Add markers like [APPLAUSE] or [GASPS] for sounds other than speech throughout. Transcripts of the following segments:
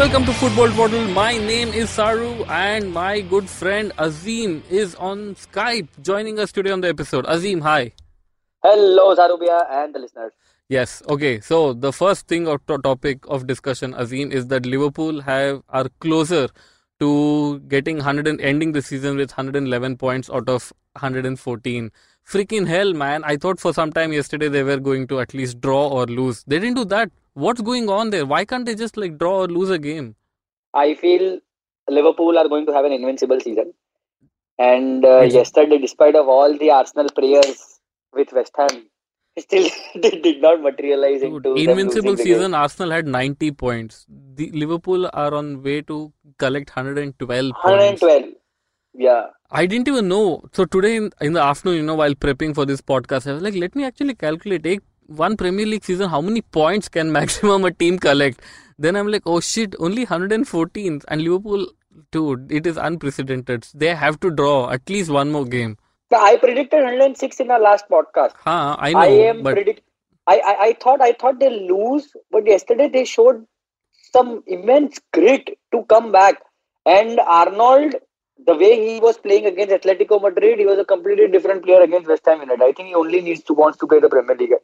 welcome to Football Twaddle. My name is Saru, and my good friend Azeem is on Skype joining us today on the episode. Azeem, hi. Hello, Saru Bhaiya and the listeners. Yes. Okay. So the first thing or to- topic of discussion, Azeem, is that Liverpool have are closer to getting 100 and ending the season with 111 points out of 114. Freaking hell, man! I thought for some time yesterday they were going to at least draw or lose. They didn't do that. What's going on there? Why can't they just like draw or lose a game? I feel Liverpool are going to have an invincible season. And uh, Yes. yesterday, despite of all the Arsenal prayers with West Ham, [LAUGHS] still [LAUGHS] they did not materialize Dude, into invincible season. Arsenal had 90 points. The Liverpool are on way to collect 112 points. 112. Yeah. I didn't even know. So today in, in the afternoon, you know, while prepping for this podcast, I was like, let me actually calculate. One Premier League season, how many points can [LAUGHS] maximum a team collect? Then I'm like, oh shit, only 114. And Liverpool, dude, it is unprecedented. They have to draw at least one more game. I predicted 106 in our last podcast. Huh, I know, I am but predict. I, I I thought I thought they'll lose, but yesterday they showed some immense grit to come back. And Arnold, the way he was playing against Atletico Madrid, he was a completely different player against West Ham United. I think he only needs to wants to play the Premier League.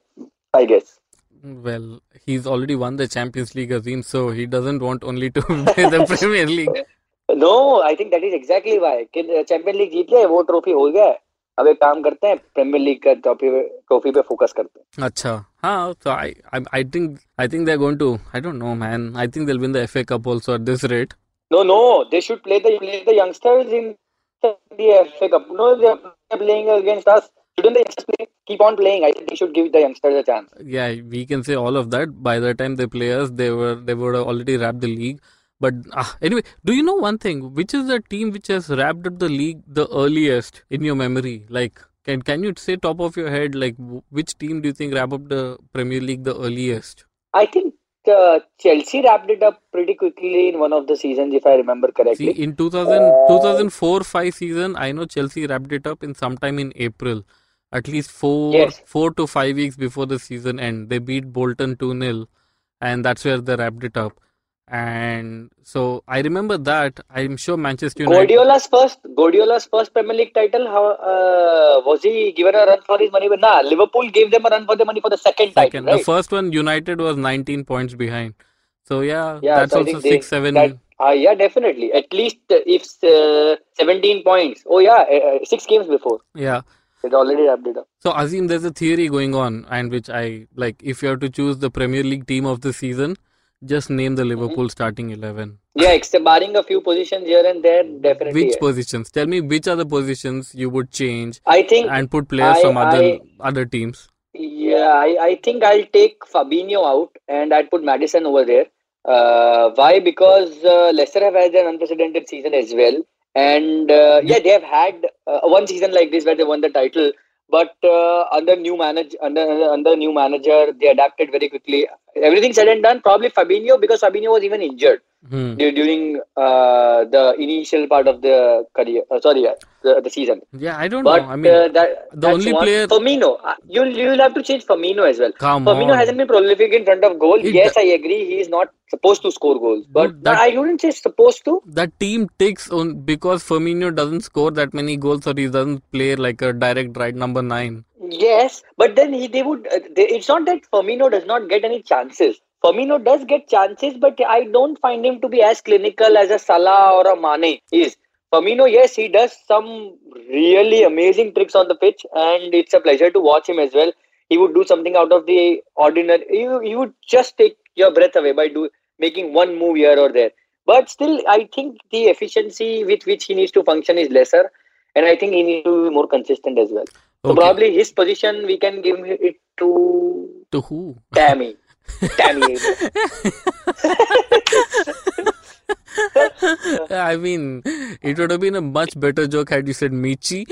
I guess. Well, he's already won the Champions League, as Azeem, so he doesn't want only to [LAUGHS] play the Premier League. No, I think that is exactly why. Uh, Champions League won the trophy. Now we have to focus on Premier League trophy. Pe focus karte. Achha. Haan, so I, I, think I think they're going to. I don't know, man. I think they'll win the FA Cup also at this rate. No, no. They should play the, play the youngsters in the FA Cup. No, they're playing against us. Shouldn't they just play? Keep on playing. I think they should give the youngsters a chance. Yeah, we can say all of that. By the time they play us, they were they would have already wrapped the league. But ah, anyway, do you know one thing? Which is the team which has wrapped up the league the earliest in your memory? Like, can can you say top of your head like which team do you think wrapped up the Premier League the earliest? I think uh, Chelsea wrapped it up pretty quickly in one of the seasons, if I remember See, correctly. in 2000, 2004-5 season, I know Chelsea wrapped it up in sometime in April. At least four, Yes. four to five weeks before the season end. They beat Bolton 2-0 and that's where they wrapped it up. And so I remember that. I'm sure Manchester United. Guardiola's first Guardiola's first Premier League title. How uh, was he given a run for his money? But nah, Liverpool gave them a run for their money for the second, Second. title, The first one, United was 19 points behind. So yeah, Yeah, that's so also they- six, seven. that- Ah, yeah, definitely. At least uh, if uh, 17 points. Oh yeah, uh, uh, six games before. Yeah. It already wrapped it up. So Azeem, there's a theory going on, and which I like. If you have to choose the Premier League team of the season, just name the Liverpool starting eleven. Yeah, except barring a few positions here and there, definitely. Which yeah. positions? Tell me which are the positions you would change I think, and put players I- from other I- other teams. yeah, I, I think I'll take Fabinho out and I'd put Maddison over there. Uh, why? Because uh, Leicester have had an unprecedented season as well, and uh, yeah, they have had uh, one season like this where they won the title. But uh, under new manager, under under new manager, they adapted very quickly. Everything said and done, probably Fabinho because Fabinho was even injured Hmm. during uh, the initial part of the career. Uh, sorry, uh, the, the season. Yeah, I don't But know. I mean, uh, that the only one. player- Firmino, uh, you'll you'll have to change Firmino as well. come Firmino on. hasn't been prolific in front of goal. It- yes, I agree. He is not supposed to score goals, but that- I wouldn't say supposed to. that team takes on because Firmino doesn't score that many goals or he doesn't play like a direct right number nine. Yes, but then he they would. Uh, they, it's not that Firmino does not get any chances. Firmino does get chances, but I don't find him to be as clinical as a Salah or a Mane is. Firmino, yes, he does some really amazing tricks on the pitch, and it's a pleasure to watch him as well. He would do something out of the ordinary. You you would just take your breath away by do making one move here or there. But still, I think the efficiency with which he needs to function is lesser, and I think he needs to be more consistent as well. So Okay. probably his position we can give it to To who? Tammy. Tammy. I mean, it would have been a much better joke had you said Michy.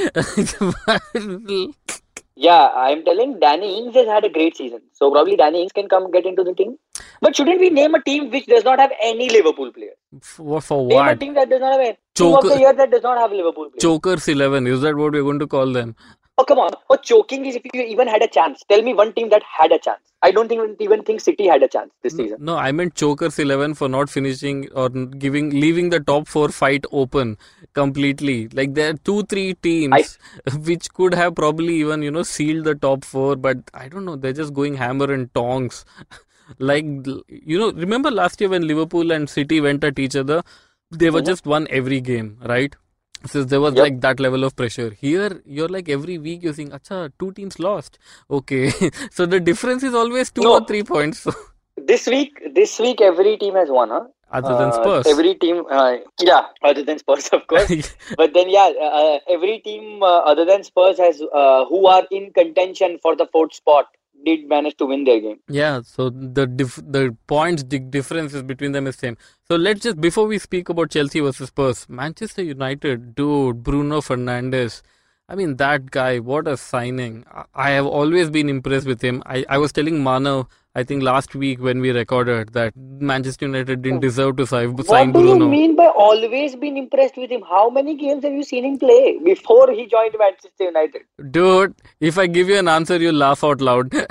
yeah, I'm telling Danny Ings has had a great season. So probably Danny Ings can come get into the team. But shouldn't we name a team which does not have any Liverpool player? for, for Name a team that does not have any. Team of the year that does not have Liverpool players. Chokers 11. Is that what we're going to call them? Oh come on! Oh, choking is if you even had a chance. Tell me one team that had a chance. I don't think even think City had a chance this season. No, I meant chokers eleven for not finishing or giving leaving the top four fight open completely. Like there are two three teams I, [LAUGHS] which could have probably even you know sealed the top four, but I don't know. They're just going hammer and tongs. [LAUGHS] like you know, remember last year when Liverpool and City went at each other, they were mm-hmm. just won every game, right? Since there was yep. like that level of pressure here you're like every week you're saying acha two teams lost okay [LAUGHS] so the difference is always two no. or three points so. [LAUGHS] this week this week every team has won huh other than uh, Spurs. Uh, every team, uh, yeah, other than Spurs, of course. [LAUGHS] but then, yeah, uh, every team uh, other than Spurs has uh, who are in contention for the fourth spot did manage to win their game. Yeah, so the dif- the points the differences between them is same. So let's just before we speak about Chelsea versus Spurs, Manchester United, dude, Bruno Fernandes. I mean that guy, what a signing! I have always been impressed with him. I, I was telling Manav, I think last week when we recorded that Manchester United didn't oh. deserve to sign, Bruno. What do you mean by always been impressed with him? How many games have you seen him play before he joined Manchester United? Dude, if I give you an answer, you'll laugh out loud. [LAUGHS]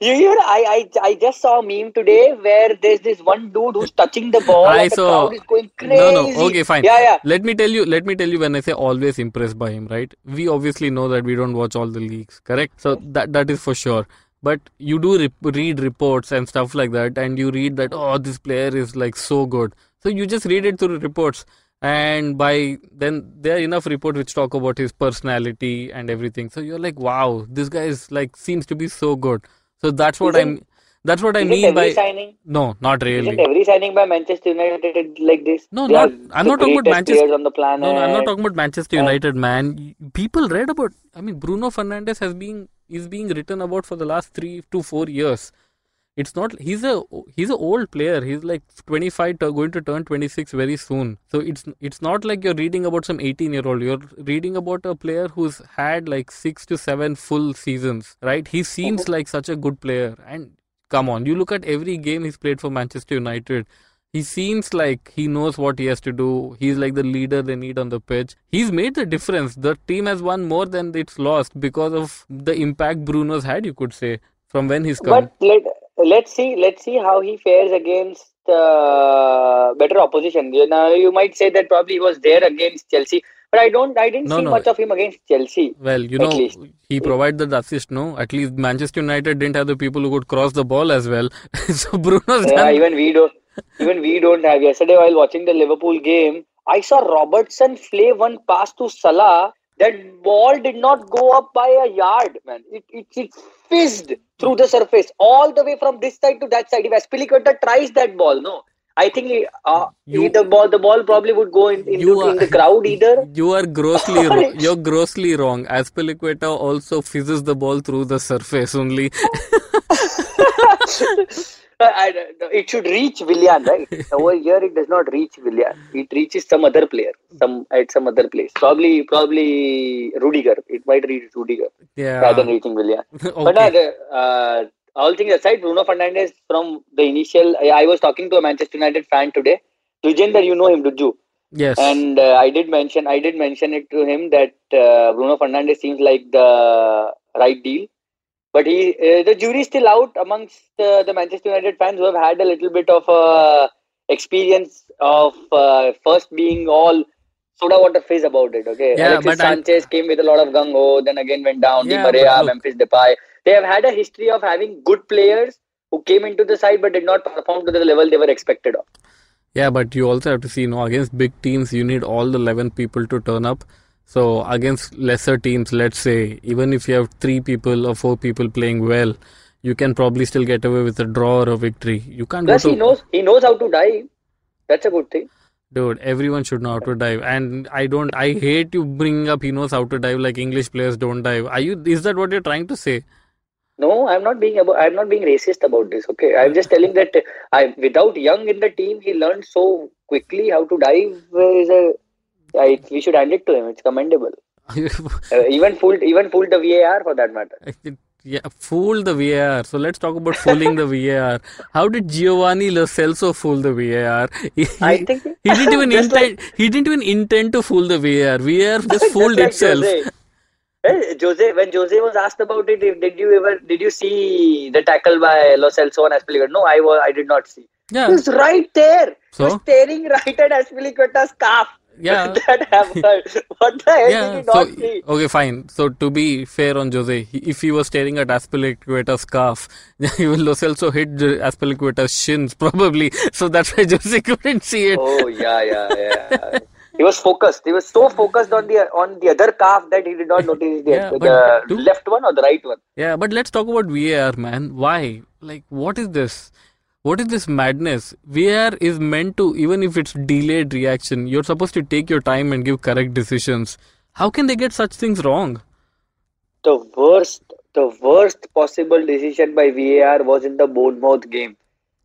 you even I, I I just saw a meme today where there's this one dude who's touching the ball. I saw. is going crazy. No, no. Okay, fine. Yeah, yeah. Let me tell you. Let me tell you. When I say always impressed by him, right? We obviously know that we don't watch all the leagues, correct? So that that is for sure. But you do re- read reports and stuff like that, and you read that oh, this player is like so good. So you just read it through reports and by then there are enough reports which talk about his personality and everything so you're like wow this guy is like seems to be so good so that's what i'm that's what i mean by signing? no not really isn't every signing by manchester united like this no not i'm not talking about manchester on the planet. no, no i'm not talking about manchester united man people read about i mean bruno Fernandes has been is being written about for the last 3 to 4 years it's not he's a he's an old player he's like 25 going to turn 26 very soon so it's it's not like you're reading about some 18 year old you're reading about a player who's had like 6 to 7 full seasons right he seems mm-hmm. like such a good player and come on you look at every game he's played for manchester united he seems like he knows what he has to do. He's like the leader they need on the pitch. He's made the difference. The team has won more than it's lost because of the impact Bruno's had, you could say, from when he's come. But let, let's see let's see how he fares against uh, better opposition now you might say that probably he was there against chelsea but i don't i didn't no, see no. much of him against chelsea well you know least. he provided the assist no at least manchester united didn't have the people who could cross the ball as well [LAUGHS] so bruno's yeah, done... even we don't even we don't have yesterday while watching the liverpool game i saw robertson play one pass to salah that ball did not go up by a yard, man. It, it, it fizzed through the surface all the way from this side to that side. If Azpilicueta tries that ball, no, I think he, uh, you, the ball the ball probably would go in, into, are, in the crowd [LAUGHS] either. You are grossly [LAUGHS] wrong. You're grossly wrong. Azpilicueta also fizzes the ball through the surface only. [LAUGHS] I, it should reach Willian, right? Over here, it does not reach Willian. It reaches some other player, some at some other place. Probably, probably Rudiger. It might reach Rudiger yeah. rather than reaching Willian. [LAUGHS] okay. But uh, uh, all things aside, Bruno Fernandes from the initial. I, I, was talking to a Manchester United fan today. Vijender, you know him, you? Yes. And uh, I did mention, I did mention it to him that uh, Bruno Fernandes seems like the right deal but he, uh, the jury is still out amongst uh, the Manchester United fans who have had a little bit of uh, experience of uh, first being all soda water fizz about it. Okay, yeah, Alexis Sanchez I... came with a lot of gung ho, then again went down. Yeah, Di Maria, Memphis Depay. They have had a history of having good players who came into the side but did not perform to the level they were expected of. Yeah, but you also have to see, you know, against big teams, you need all the 11 people to turn up. So against lesser teams, let's say, even if you have three people or four people playing well, you can probably still get away with a draw or a victory. You can't. Plus, to... he knows he knows how to dive. That's a good thing. Dude, everyone should know how to dive, and I don't. I hate you bringing up he knows how to dive like English players don't dive. Are you? Is that what you're trying to say? No, I'm not being about. I'm not being racist about this. Okay, I'm just telling that I without Young in the team, he learned so quickly how to dive. Is a yeah, we should hand it to him. It's commendable. [LAUGHS] uh, even fooled, even fooled the VAR for that matter. Yeah, fool the VAR. So let's talk about fooling the VAR. How did Giovanni Lo Celso fool the VAR? He, I think he didn't even [LAUGHS] just intend. he didn't even intend to fool the VAR. VAR just [LAUGHS] Just fooled like itself. Jose. Hey, Jose, when Jose was asked about it, if- did you ever did you see the tackle by Lo Celso on Azpilicueta? No, I was I did not see. Yeah. He was right there. He was staring right at Azpilicueta's calf. Yeah. [LAUGHS] that happened. [LAUGHS] What the hell Yeah, did he so not see? okay, fine. So to be fair on Jose, if he was staring at Azpilicueta's [LAUGHS] calf, he will also hit the Azpilicueta's shins probably. So that's why Jose couldn't see it. Oh yeah, yeah, yeah. he was focused. He was so focused on the on the other calf that he did not notice the, Yeah, the do- left one or the right one. Yeah, but let's talk about VAR, man. Why? Like, what is this? What is this madness? VAR is meant to, even if it's delayed reaction, you're supposed to take your time and give correct decisions. How can they get such things wrong? The worst, the worst possible decision by VAR was in the Bournemouth game.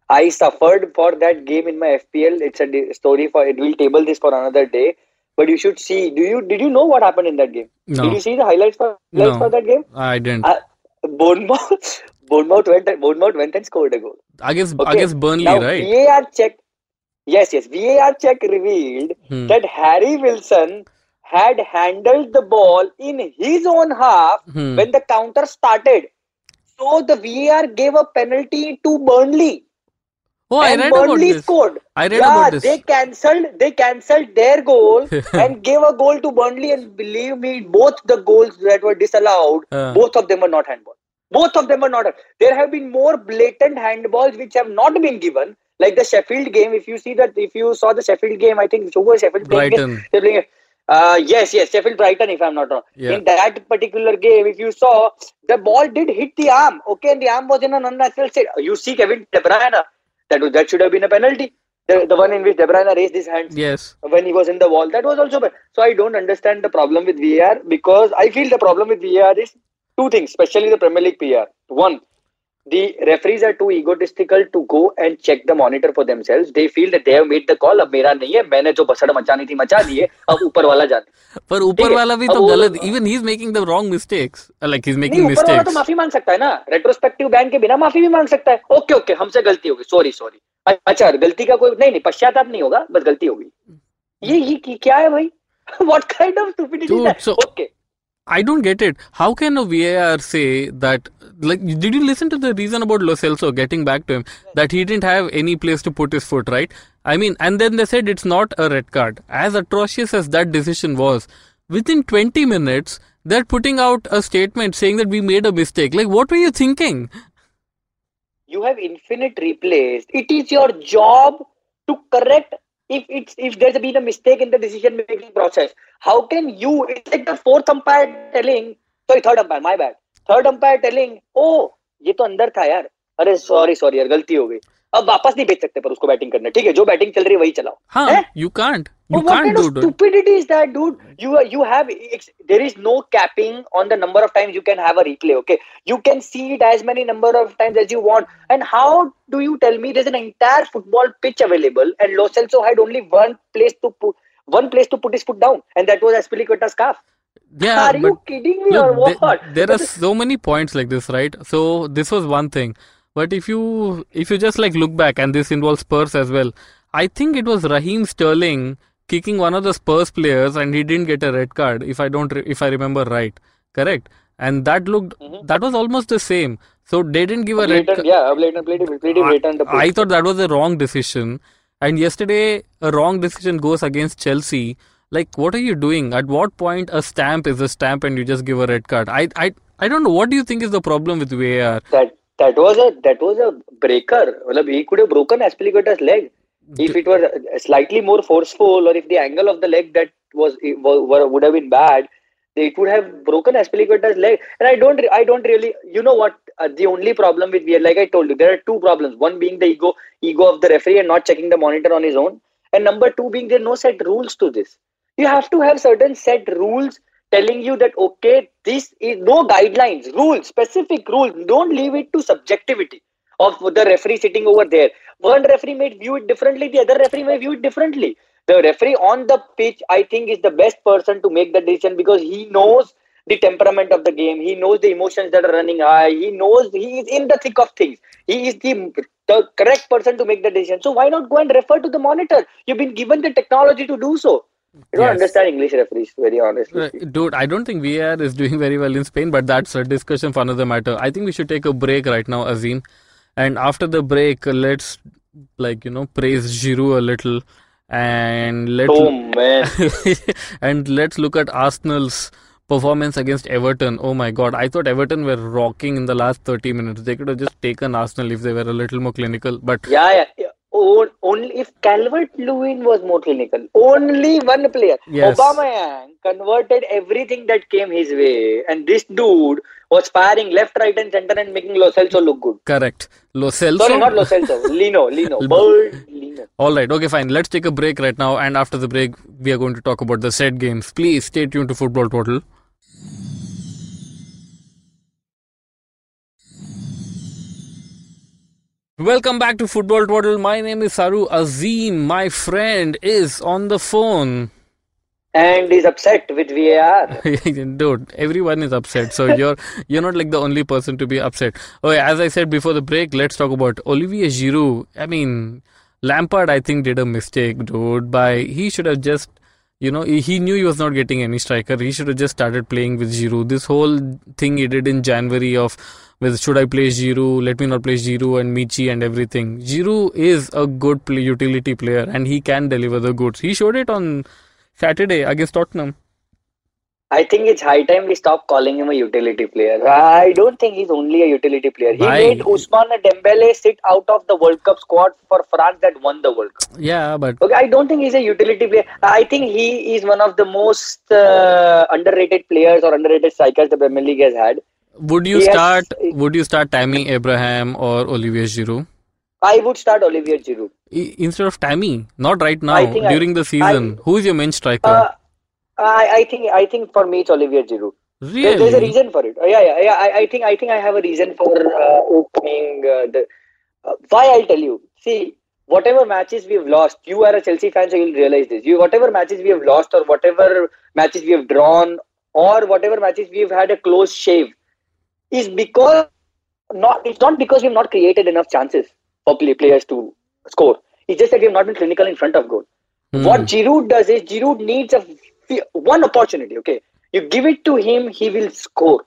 I suffered for that game in my FPL. It's a story for it. We'll table this for another day. But you should see. Do you did you know what happened in that game? No. Did you see the highlights for highlights No. for that game? I didn't. Uh, Bournemouth, Bournemouth went. Bournemouth went and scored a goal. Against Okay. against Burnley, now right? VAR check. Yes, yes. VAR check revealed Hmm. that Harry Wilson had handled the ball in his own half Hmm. when the counter started. So the VAR gave a penalty to Burnley. Oh, I and read about Burnley this. scored. I read yeah, about this. they cancelled they cancelled their goal [LAUGHS] and gave a goal to Burnley and believe me, both the goals that were disallowed, Uh. both of them were not handball. Both of them were not. There have been more blatant handballs which have not been given. Like the Sheffield game, if you see that, if you saw the Sheffield game, I think who was Sheffield? Brighton. Playing. Uh, yes, yes, Sheffield Brighton, if I'm not wrong. Yeah. In that particular game, if you saw, the ball did hit the arm, okay, and the arm was in an unnatural state. You see Kevin De Bruyne, that was, that should have been a penalty. The, the one in which De Bruyne raised his hands Yes. when he was in the wall, that was also bad. So I don't understand the problem with VAR because I feel the problem with VAR is two things, especially the Premier League PR. One, the referees are too egotistical to go and check the monitor for themselves. They feel that they have made the call. अब मेरा नहीं है मैंने जो बसड़ मचानी थी मचा दी है अब ऊपर वाला जाने पर ऊपर है, वाला भी तो गलत even he's making the wrong mistakes like he's नहीं making ऊपर वाला तो माफ़ी मांग सकता है ना रेट्रोस्पेक्टिव बैन के बिना माफ़ी भी मांग सकता है ओके ओके हमसे गलती होगी सॉरी सॉरी अच्छा गलती का कोई नहीं नहीं पश्चाताप नहीं होगा बस गलती होगी ये ये क्या है भाई what kind of stupidity okay I don't get it. How can a VAR say that? Like, did you listen to the reason about Lo Celso getting back to him that he didn't have any place to put his foot, right? I mean, and then they said it's not a red card. As atrocious as that decision was, within 20 minutes, they're putting out a statement saying that we made a mistake. Like, what were you thinking? you have infinite replays. It is your job to correct if it's if there's been a mistake in the decision making process. How can you? It's like the fourth umpire telling, sorry, third umpire, my bad. Third umpire telling, oh, ये तो अंदर था यार. अरे sorry sorry यार गलती हो गई. अब वापस नहीं भेज सकते पर उसको बैटिंग करने ठीक है जो बैटिंग चल रही है वही चलाओ हाँ you can't you can't do stupidity is that dude you you have there is no capping on the number of times you can have a replay okay you can see it as many number of times as you want and how do you tell me there is an entire football pitch available and Lo Celso had only one place to put one place to put his foot down and that was Azpilicueta's calf yeah, are you kidding me look, or what? Th- there are so many points like this, right? So this was one thing but if you if you just like look back, and this involves Spurs as well, I think it was Raheem Sterling kicking one of the Spurs players, and he didn't get a red card, if I don't re- if I remember right, correct? And that looked Mhm. that was almost the same. So they didn't give a red. blatant, card. yeah, a blatant, pretty, pretty blatant. I, I thought that was a wrong decision. And yesterday, a wrong decision goes against Chelsea. Like, what are you doing? At what point a stamp is a stamp and you just give a red card? I, I, I don't know. What do you think is the problem with VAR? that that was a that was a breaker. Matlab, he could have broken Azpilicueta's leg if it were slightly more forceful, or if the angle of the leg that was wa- would have been bad, it would have broken Azpilicueta's leg. And I don't I don't really you know what uh, the only problem with VAR, like I told you, there are two problems. One being the ego ego of the referee and not checking the monitor on his own, and number two being there are no set rules to this. You have to have certain set rules telling you that okay this is no guidelines rules specific rules don't leave it to subjectivity of the referee sitting over there one referee may view it differently the other referee may view it differently the referee on the pitch i think is the best person to make the decision because he knows the temperament of the game. He knows the emotions that are running high. He knows he is in the thick of things. He is the the correct person to make the decision. So why not go and refer to the monitor? You've been given the technology to do so. I don't Yes. understand English referees, very honestly. Uh, dude, I don't think VAR is doing very well in Spain, but that's a discussion for another matter. I think we should take a break right now, Azeem. And after the break, let's like you know praise Giroud a little, and let's Oh man. [LAUGHS] and let's look at Arsenal's performance against Everton. Oh my God, I thought Everton were rocking in the last 30 minutes. They could have just taken Arsenal if they were a little more clinical. But Yeah, yeah. Yeah. O- only if Calvert Lewin was more clinical. Only one player. Yes. Aubameyang converted everything that came his way, and this dude was firing left, right, and center and making Lo Celso look good. correct, Lo Celso. Sorry, not Lo Celso. [LAUGHS] Leno, Leno, Bird, Leno. All right, okay, fine. Let's take a break right now, and after the break, we are going to talk about the set games. Please stay tuned to Football Twaddle. Welcome back to Football Twaddle. My name is Saru Azeem. My friend is on the phone. And he's upset with VAR. [LAUGHS] Dude, everyone is upset. So [LAUGHS] you're you're not like the only person to be upset. Okay, as I said before the break, let's talk about Olivier Giroud. I mean, Lampard, I think, did a mistake, dude. By he should have just, you know, he he knew he was not getting any striker. He should have just started playing with Giroud. This whole thing he did in January of with should I play Giroud? Let me not play Giroud and Michy and everything. Giroud is a good play, utility player and he can deliver the goods. He showed it on Saturday against Tottenham. I think it's high time we stop calling him a utility player. I don't think he's only a utility player. He Why? made Ousmane Dembele sit out of the World Cup squad for France that won the World Cup. Yeah, but Okay, I don't think he's a utility player. I think he is one of the most uh, underrated players or underrated strikers the Premier League has had. Would you start? Would you start Tammy Abraham or Olivier Giroud I would start Olivier Giroud. Instead of Tammy? Not right now. I think I- during the season, who is your main striker? Uh, I, I think I think for me it's Olivier Giroud. There- There's a reason for it. Uh, yeah, yeah, yeah. I, I think I think I have a reason for uh, opening uh, the. Uh, why I'll tell you. See, whatever matches we have lost, you are a Chelsea fan, so you'll realize this. You whatever matches we have lost, or whatever matches we have drawn, or whatever matches we have had a close shave, is because not. It's not because we have not created enough chances for play, players to score. It's just that we have not been clinical in front of goal. Hmm. What Giroud does is Giroud needs a one opportunity. Okay, you give it to him, he will score.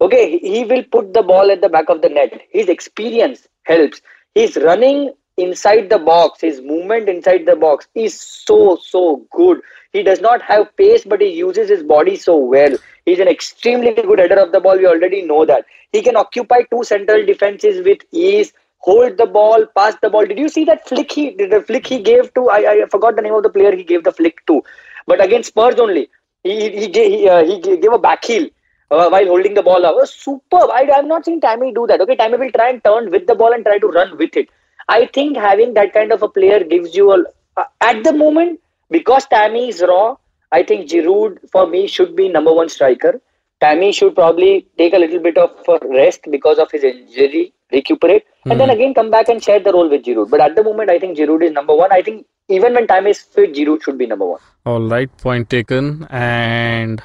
Okay, he, he will put the ball at the back of the net. His experience helps. He's running inside the box. His movement inside the box is so so good. He does not have pace, but he uses his body so well. He's an extremely good header of the ball. We already know that. He can occupy two central defenses with ease hold the ball, pass the ball. Did you see that flick he the flick he gave to I, I forgot the name of the player he gave the flick to, but against Spurs only. He he gave, he, uh, he gave a back heel uh, while holding the ball up. Was superb. I I've not seen Tammy do that. Okay, Tammy will try and turn with the ball and try to run with it. I think having that kind of a player gives you a uh, at the moment because Tammy is raw. I think Giroud for me should be number one striker. Tammy should probably take a little bit of rest because of his injury, recuperate, and then again come back and share the role with Giroud. But at the moment, I think Giroud is number one. I think even when Tammy is fit, Giroud should be number one. All right, point taken. And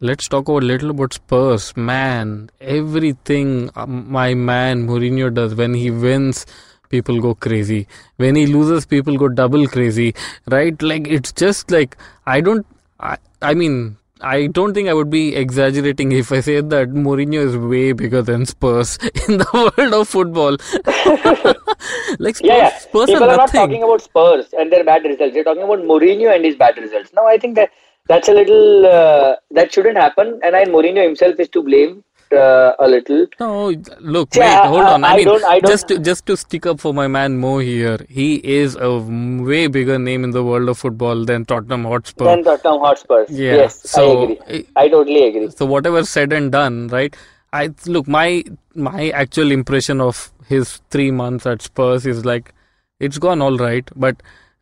let's talk about little about Spurs. Man, everything um, my man Mourinho does when he wins, people go crazy. When he loses, people go double crazy. Right? Like it's just like I don't. I, I mean. I don't think I would be exaggerating if I said that Mourinho is way bigger than Spurs [LAUGHS] in the world of football. [LAUGHS] like Spurs, Yeah, yeah. Spurs People are are not talking about Spurs and their bad results. They're talking about Mourinho and his bad results. Now, I think that that's a little uh, that shouldn't happen, and I Mourinho himself is to blame uh, a little. No, look, See, wait, I- hold on. I, I mean, don't- I don't- just to just to stick up for my man Mo here. He is a way bigger name in the world of football than Tottenham Hotspur. Then Tottenham Hotspurs. Yeah, Yes, so- I agree. I totally agree. so whatever said and done, right? I look my my actual impression of his three months at Spurs is like it's gone all right, but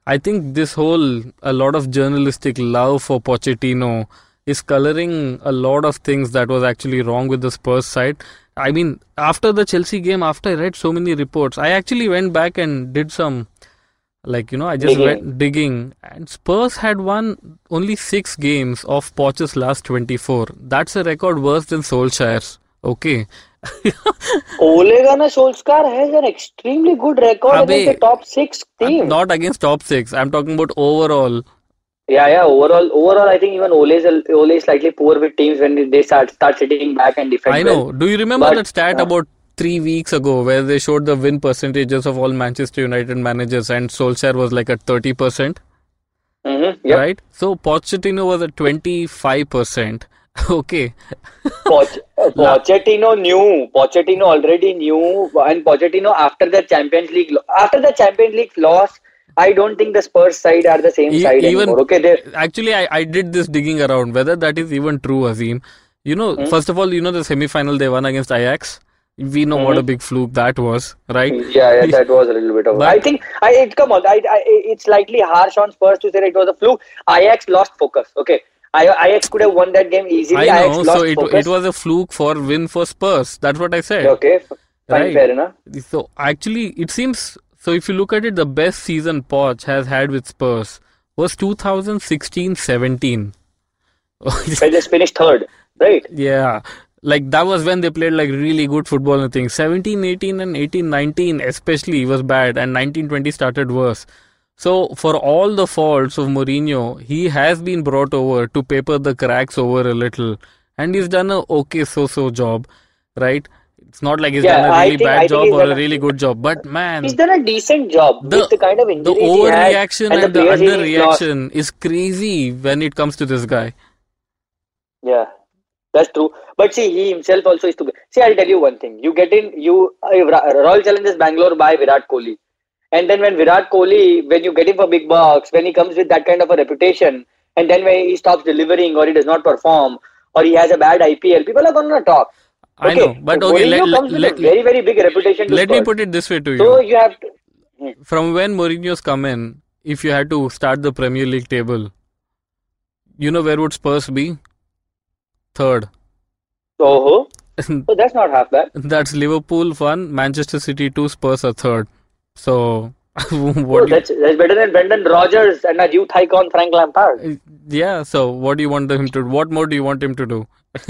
I think this whole a lot of journalistic love for Pochettino is coloring a lot of things that was actually wrong with the Spurs side. I mean, after the Chelsea game, after I read so many reports, I actually went back and did some Like you know, I just Digging. went digging, and Spurs had won only six games of Poch's last 24. That's a record worse than Solskjaer's. Okay, [LAUGHS] Ole Gunnar Solskjaer has an extremely good record Abe, against the top six team. not against top six. I'm talking about overall. Yeah, yeah. Overall, overall, I think even Ole is Ole is slightly poor with teams when they start start sitting back and defend. I well. know. Do you remember But, that stat uh, about three weeks ago where they showed the win percentages of all Manchester United managers and Solskjaer was like at 30%? Mhm, Yep. Right? So Pochettino was at 25%. [LAUGHS] Okay. Poch- [LAUGHS] uh, Pochettino knew. Pochettino already knew, and Pochettino after the Champions League after the Champions League loss, I don't think the Spurs side are the same E- side even- anymore. Okay, they Actually, I, I did this digging around whether that is even true, Azeem. You know, Hmm? first of all, you know the semi final they won against Ajax? We know what a big fluke that was, right? Hmm? yeah, yeah, that was a little bit of. But- I think I it, come on. I, I it's slightly harsh on Spurs to say it was a fluke. Ajax lost focus. Okay, I, Ajax could have won that game easily. I know, so it, focus. it was a fluke for win for Spurs. That's what I said. okay. Fine, Right. fair enough. So actually, it seems so. If you look at it, the best season Poch has had with Spurs was 2016-17. [LAUGHS] They just finished third, right? yeah, like that was when they played like really good football. and things. 17-18 and 18-19 especially was bad, and 19-20 started worse. So for all the faults of Mourinho, he has been brought over to paper the cracks over a little, and he's done a okay so-so job, right? It's not like he's Yeah, done a really think- bad job or a really good job, but man, He's done a decent job the, the kind of the injuries he had overreaction and and, the the underreaction is crazy when it comes to this guy. Yeah, that's true. But see, he himself also is to see. I'll tell you one thing: you get in, you uh, Royal Challengers Bangalore by Virat Kohli, and then when Virat Kohli, when you get him for big bucks, when he comes with that kind of a reputation, and then when he stops delivering or he does not perform or he has a bad IPL, people are gonna talk. I Okay, know, but so okay, Mourinho let, comes let, with a very very big reputation. Let me put it this way to you. So you have to. Hmm. From when Mourinho's come in, if you had to start the Premier League table, you know where would Spurs be? Third. Oh, [LAUGHS] so that's not half bad. That's Liverpool one, Manchester City two, Spurs are third. So [LAUGHS] what Oh, that's that's better than Brendan Rodgers and a youth icon Frank Lampard. Uh, yeah, so what do you want him to what more do you want him to do? [LAUGHS]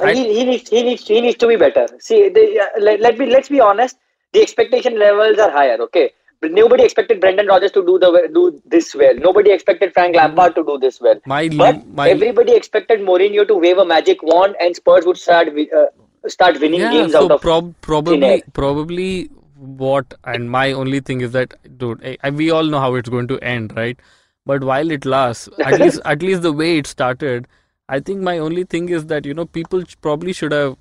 I- he, he needs he needs he needs to be better. See, the, uh, let, let me let's be honest. The expectation levels are higher. Okay, but nobody expected Brendan Rodgers to do the do this well. Nobody expected Frank Lampard to do this well. my But my everybody expected Mourinho to wave a magic wand and Spurs would start wi- uh, start winning yeah, games so out of. prob- air. probably probably what and my only thing is that dude I, I- we all know how it's going to end right but while it lasts at [LAUGHS] least at least the way it started i think my only thing is that you know people probably should have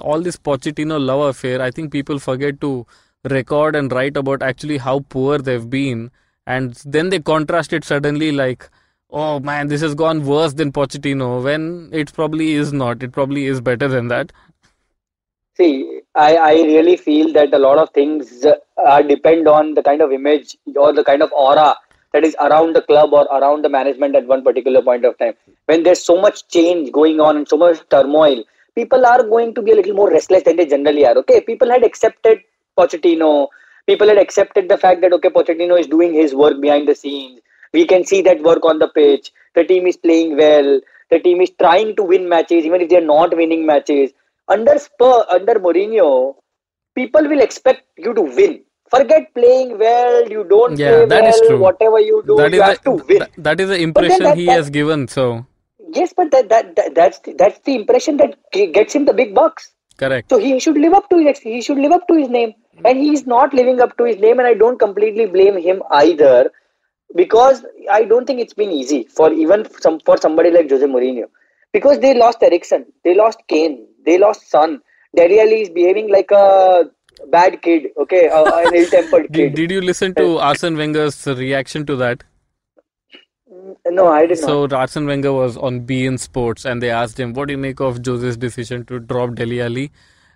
all this Pochettino love affair i think people forget to record and write about actually how poor they've been. And then they contrast it suddenly like oh man this has gone worse than Pochettino when it probably is not. It probably is better than that. See, I, I really feel that a lot of things uh, are depend on the kind of image or the kind of aura that is around the club or around the management at one particular point of time. When there's so much change going on and so much turmoil, people are going to be a little more restless than they generally are. Okay, people had accepted Pochettino. People had accepted the fact that okay, Pochettino is doing his work behind the scenes. We can see that work on the pitch. The team is playing well. The team is trying to win matches, even if they're not winning matches under Spur, under Mourinho, people will expect you to win. Forget playing well, you don't Yeah, play that well, is true. whatever you do, that you have the, to win. that- that is the impression that- he that- has given so Yes, but that, that, that that's the, that's the impression that gets him the big bucks. correct So he should live up to his he should live up to his name, and he is not living up to his name. And I don't completely blame him either, because I don't think it's been easy for even some for somebody like Jose Mourinho, because they lost Eriksen, they lost Kane, they lost Son. Dele Alli is behaving like a bad kid, okay, uh, an ill-tempered kid. did you listen to Arsene Wenger's reaction to that No, I did not. so Arsene Wenger was on beIN Sports and they asked him what do you make of Jose's decision to drop Dele Alli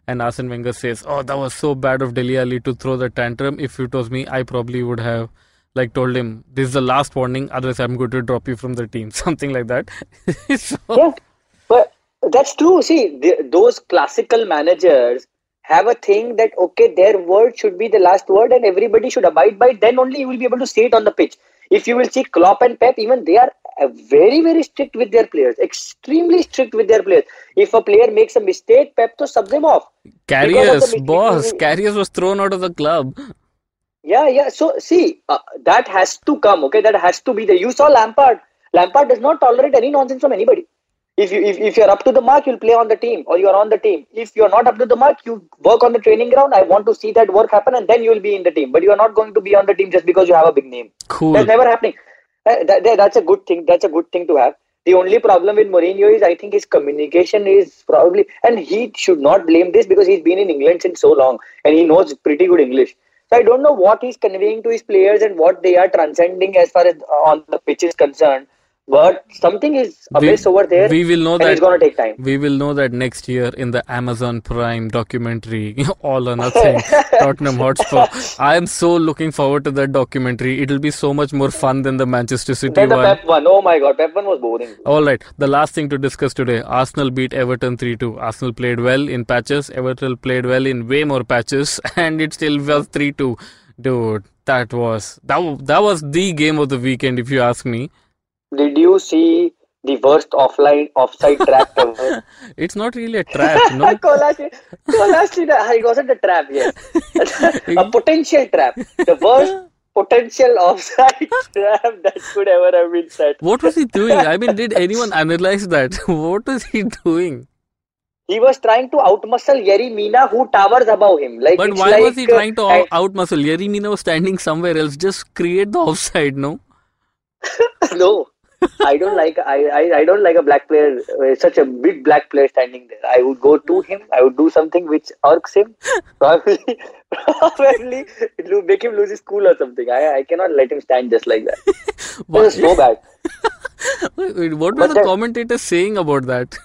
and Arsene Wenger says oh that was so bad of Dele Alli to throw the tantrum if it was me I probably would have like told him this is the last warning otherwise I'm going to drop you from the team [LAUGHS] something like that [LAUGHS] so, Yeah, but that's true. See, the, those classical managers have a thing that okay, their word should be the last word, and everybody should abide by it. Then only you will be able to say it on the pitch. If you will see Klopp and Pep, even they are uh, very very strict with their players, extremely strict with their players. If a player makes a mistake, Pep to sub them off. Karius, boss, Karius was thrown out of the club. Yeah, yeah. So see, uh, that has to come. Okay, that has to be there. You saw Lampard. Lampard does not tolerate any nonsense from anybody. If you if, if you're up to the mark, you'll play on the team or you're on the team. If you're not up to the mark, you work on the training ground. I want to see that work happen, and then you'll be in the team. But you are not going to be on the team just because you have a big name. Cool. That's never happening. Uh, that, that, that's a good thing. That's a good thing to have. The only problem with Mourinho is I think his communication is probably, and he should not blame this because he's been in England since so long and he knows pretty good English. So I don't know what he's conveying to his players and what they are transcending as far as uh, on the pitch is concerned. But something is amiss over there. We will know and that it's gonna take time. We will know that next year in the Amazon Prime documentary, [LAUGHS] All or Nothing, [LAUGHS] Tottenham Hotspur. I am so looking forward to that documentary. It'll be so much more fun than the Manchester City Then the one. Pep one. Oh my god, Pep one was boring. All right, the last thing to discuss today Arsenal beat Everton 3 2. Arsenal played well in patches, Everton played well in way more patches, [LAUGHS] and it still was 3 2. Dude, that was that, that was the game of the weekend, if you ask me. Did you see the worst offline offside trap ever? [LAUGHS] It's not really a trap, no? [LAUGHS] Kolasinac, it wasn't a trap, yes. [LAUGHS] a potential trap. The worst potential offside trap that could ever have been set. What was he doing? I mean, did anyone analyze that? What was he doing? He was trying to outmuscle Yerry Mina, who towers above him. Like But why like, was he trying to uh, out- outmuscle? Yerry Mina was standing somewhere else. Just create the offside, no? no, I don't [LAUGHS] like I, I, I don't like a black player, uh, such a big black player standing there. I would go to him. I would do something which irks him. [LAUGHS] Probably, probably it make him lose his cool or something. I, I cannot let him stand just like that. It What, was so bad. [LAUGHS] What were the commentators saying about that?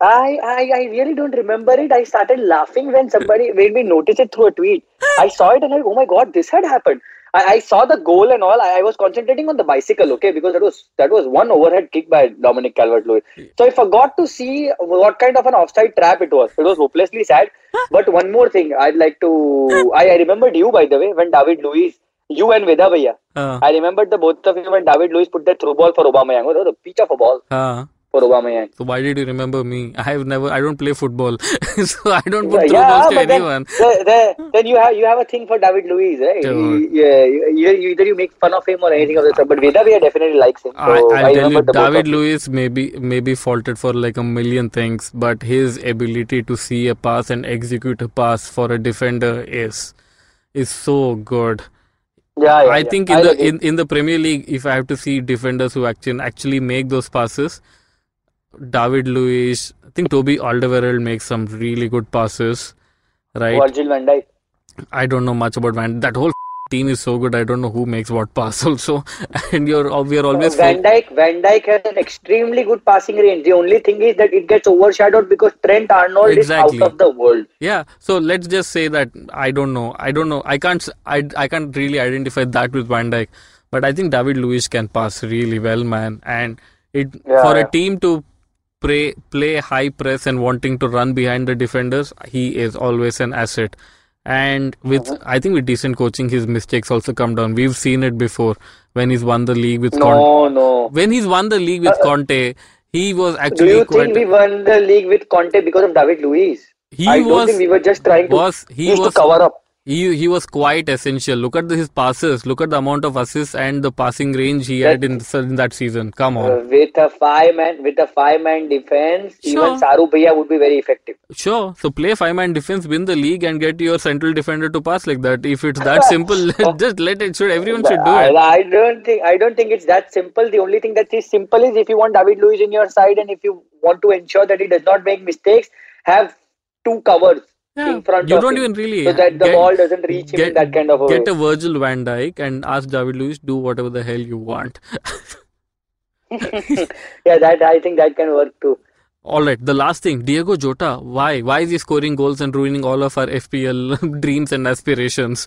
I, I I really don't remember it. I started laughing when somebody made me notice it through a tweet. [GASPS] I saw it and I, oh my god, this had happened. I, I saw the goal and all. I, I was concentrating on the bicycle, okay, because that was that was one overhead kick by Dominic Calvert-Lewin. So I forgot to see what kind of an offside trap it was. It was hopelessly sad. But one more thing, I'd like to. I, I remembered you by the way when David Luiz, you and Veda Bhaiya. Uh, I remembered the both of you when David Luiz put that through ball for Obama Oh, that was a peach of a ball uh, for Aubameyang. so why did you remember me? I have never. I don't play football, [LAUGHS] so I don't put yeah, balls to then, anyone. the- the- then you have you have a thing for David Luiz, right? You- yeah, you, you, either you make fun of him or anything of the sort. But Veda Bhaiya definitely likes him. So I, I'll tell you, David of you. Luiz may be, faulted for like a million things, but his ability to see a pass and execute a pass for a defender is is so good. Yeah, yeah, I yeah. think in I'll the in, in the Premier League, if I have to see defenders who actually actually make those passes, David Luiz, I think Toby Alderweireld makes some really good passes, right? Virgil van Dijk. I don't know much about Van. That whole [LAUGHS] team is so good. I don't know who makes what pass [LAUGHS] also, and you're we are always Van Dijk, Van Dijk has an extremely good passing range. The only thing is that it gets overshadowed because Trent Arnold Exactly. is out of the world. Yeah, so let's just say that I don't know. I don't know. I can't. I, I can't really identify that with Van Dijk, but I think David Luiz can pass really well, man. And it Yeah, for yeah. a team to play play high press and wanting to run behind the defenders, he is always an asset. And with Mm-hmm. I think with decent coaching, his mistakes also come down. We've seen it before when he's won the league with Conte. No, no. When he's won the league with Conte, he was actually. Do you quite. think we won the league with Conte because of David Luiz? he I don't was think we were just trying to. was he was to cover up. He he was quite essential. Look at the, his passes. Look at the amount of assists and the passing range he had in, in that season. Come on. Uh, with a five man with a five man defense, Sure. even Saru Bhaiya would be very effective. Sure. So play five man defense, win the league, and get your central defender to pass like that. If it's that [LAUGHS] simple, [LAUGHS] just let it. Should everyone should do it. I don't think I don't think it's that simple. The only thing that is simple is if you want David Luiz in your side and if you want to ensure that he does not make mistakes, have two covers Yeah. in front You of don't him even really so that the get- ball doesn't reach him in that kind of a Get way. a Virgil Van Dijk and ask David Luiz do whatever the hell you want. [LAUGHS] yeah, that I think that can work too. All right, the last thing, Diego Jota. Why? Why is he scoring goals and ruining all of our FPL [LAUGHS] dreams and aspirations?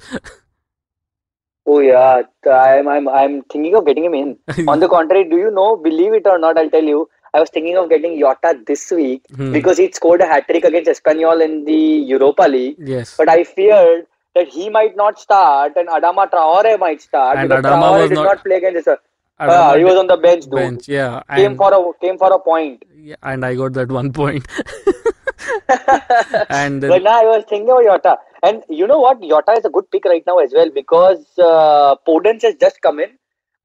Oh yeah, I'm I'm I'm thinking of getting him in. [LAUGHS] On the contrary, do you know? Believe it or not, I'll tell you. I was thinking of getting Yota this week Hmm. because he scored a hat trick against Espanyol in the Europa League. Yes. But I feared that he might not start and Adama Traore might start And because Adama Traore was did not- not, play against. Adama Ah, he was on the bench, dude. bench. Yeah. Came And, for a came for a point. yeah, and I got that one point. [LAUGHS] and But now I was thinking about Yota, And you know what? Yota is a good pick right now as well because uh, Podence has just come in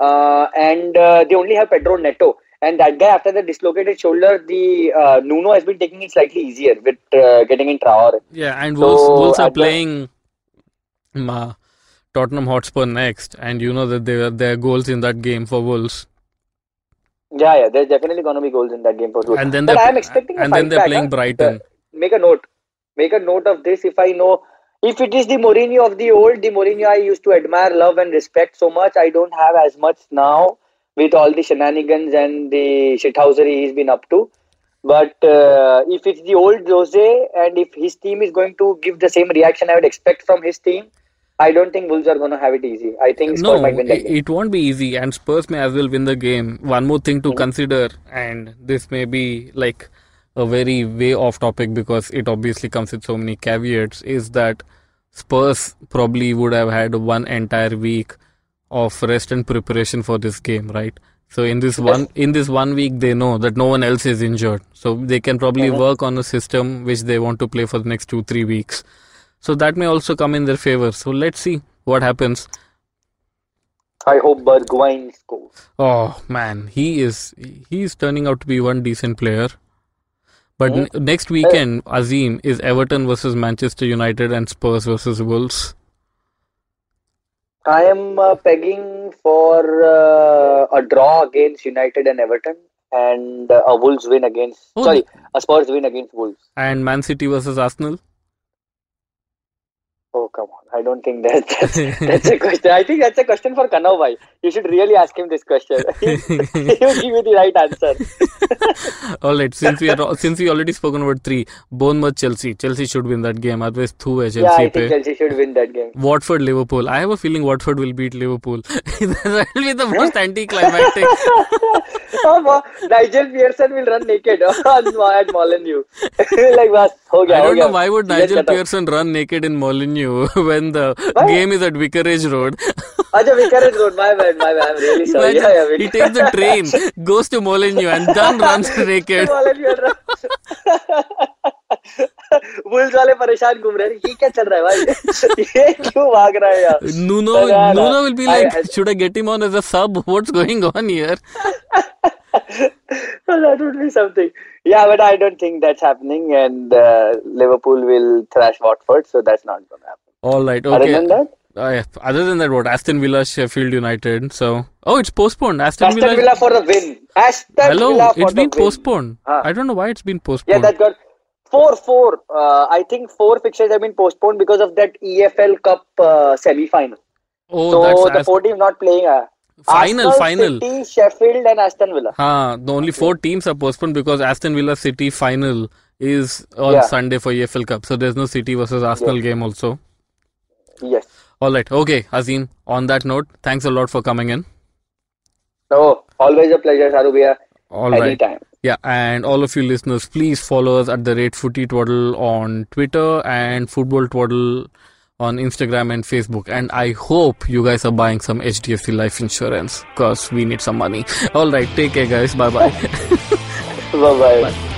uh, and uh, they only have Pedro Neto. And that guy, after the dislocated shoulder, the uh, Nuno has been taking it slightly easier with uh, getting in Traore. yeah, and So, Wolves, Wolves are at the- playing um, uh, Tottenham Hotspur next, and you know that there there are goals in that game for Wolves. Yeah, yeah, there's definitely going to be goals in that game for Wolves. And then but they're I'm expecting a and then they're playing huh? Brighton. make a note. Make a note of this. If I know, if it is the Mourinho of the old, the Mourinho I used to admire, love, and respect so much, I don't have as much now with all the shenanigans and the shithousery he's been up to. But uh, if it's the old Jose and if his team is going to give the same reaction I would expect from his team, I don't think Wolves are going to have it easy. I think Spurs No, might win that game. it won't be easy, and Spurs may as well win the game. One more thing to Mm-hmm. consider, and this may be like a very way off topic because it obviously comes with so many caveats, is that Spurs probably would have had one entire week of rest and preparation for this game, right? So in this one in this one week, they know that no one else is injured, so they can probably Mhm. work on a system which they want to play for the next two three weeks. So that may also come in their favor. So let's see what happens. I hope Bergwijn scores. Oh man, he is he is turning out to be one decent player. But Hmm? n- next weekend, Azeem is Everton versus Manchester United and Spurs versus Wolves. I am uh, pegging for uh, a draw against United and Everton and uh, a Wolves win against Oh, sorry a Spurs win against Wolves. And Man City versus Arsenal. Oh come on! I don't think that that's, [LAUGHS] that's a question. I think that's a question for Kanav bhai. You should really ask him this question. [LAUGHS] he will give you the right answer. [LAUGHS] All right, since we are since we already spoken about three, Bournemouth Chelsea. Chelsea should win that game. Otherwise, two है yeah, I Chelsea think पे. Chelsea should win that game. Watford Liverpool. I have a feeling Watford will beat Liverpool. that will be the most anticlimactic. oh, wow. Nigel Pearson will run naked on, at Molineux. like बस हो गया I हो don't गया. know why would Season Nigel खत्म. Pearson run naked in Molineux When the Why? game is at Vicarage Road. अच्छा Vicarage Road. My bad, my bad. I'm really sorry. Yeah, yeah, he takes the train, goes to Molineux, and then runs naked. Bulls वाले परेशान घूम रहे हैं ये क्या चल रहा है भाई ये क्यों भाग रहा है यार Nuno, No, no, no. Nuno will be I- like, I- should I get him on as a sub? What's going on here? that would be something. Yeah, but I don't think that's happening, and uh, Liverpool will thrash Watford, so that's not going to happen. All right, Other okay. than that, Uh. Other than that, what? Aston Villa, Sheffield United. So, oh, it's postponed. Aston, Aston Villa for the win. Aston Hello, Villa for it's been postponed. Huh. I don't know why it's been postponed. Yeah, that got four four. Uh, I think four fixtures have been postponed because of that EFL Cup uh, semi-final. oh, so that's the four teams not playing. Uh, final, Arsenal, final. City, Sheffield, and Aston Villa. Huh, the only four teams are postponed because Aston Villa City final is on Yeah. Sunday for EFL Cup. So there's no City versus Arsenal game also. Yes. All right. Okay, Azeem. On that note, thanks a lot for coming in. No, always a pleasure, Saru Bhaiya. All right. Anytime. Yeah, and all of you listeners, please follow us at the rate Footy Twaddle on Twitter and Football Twaddle on Instagram and Facebook. And I hope you guys are buying some HDFC life insurance because we need some money. All right, take care, guys. [LAUGHS] Bye bye. Bye bye.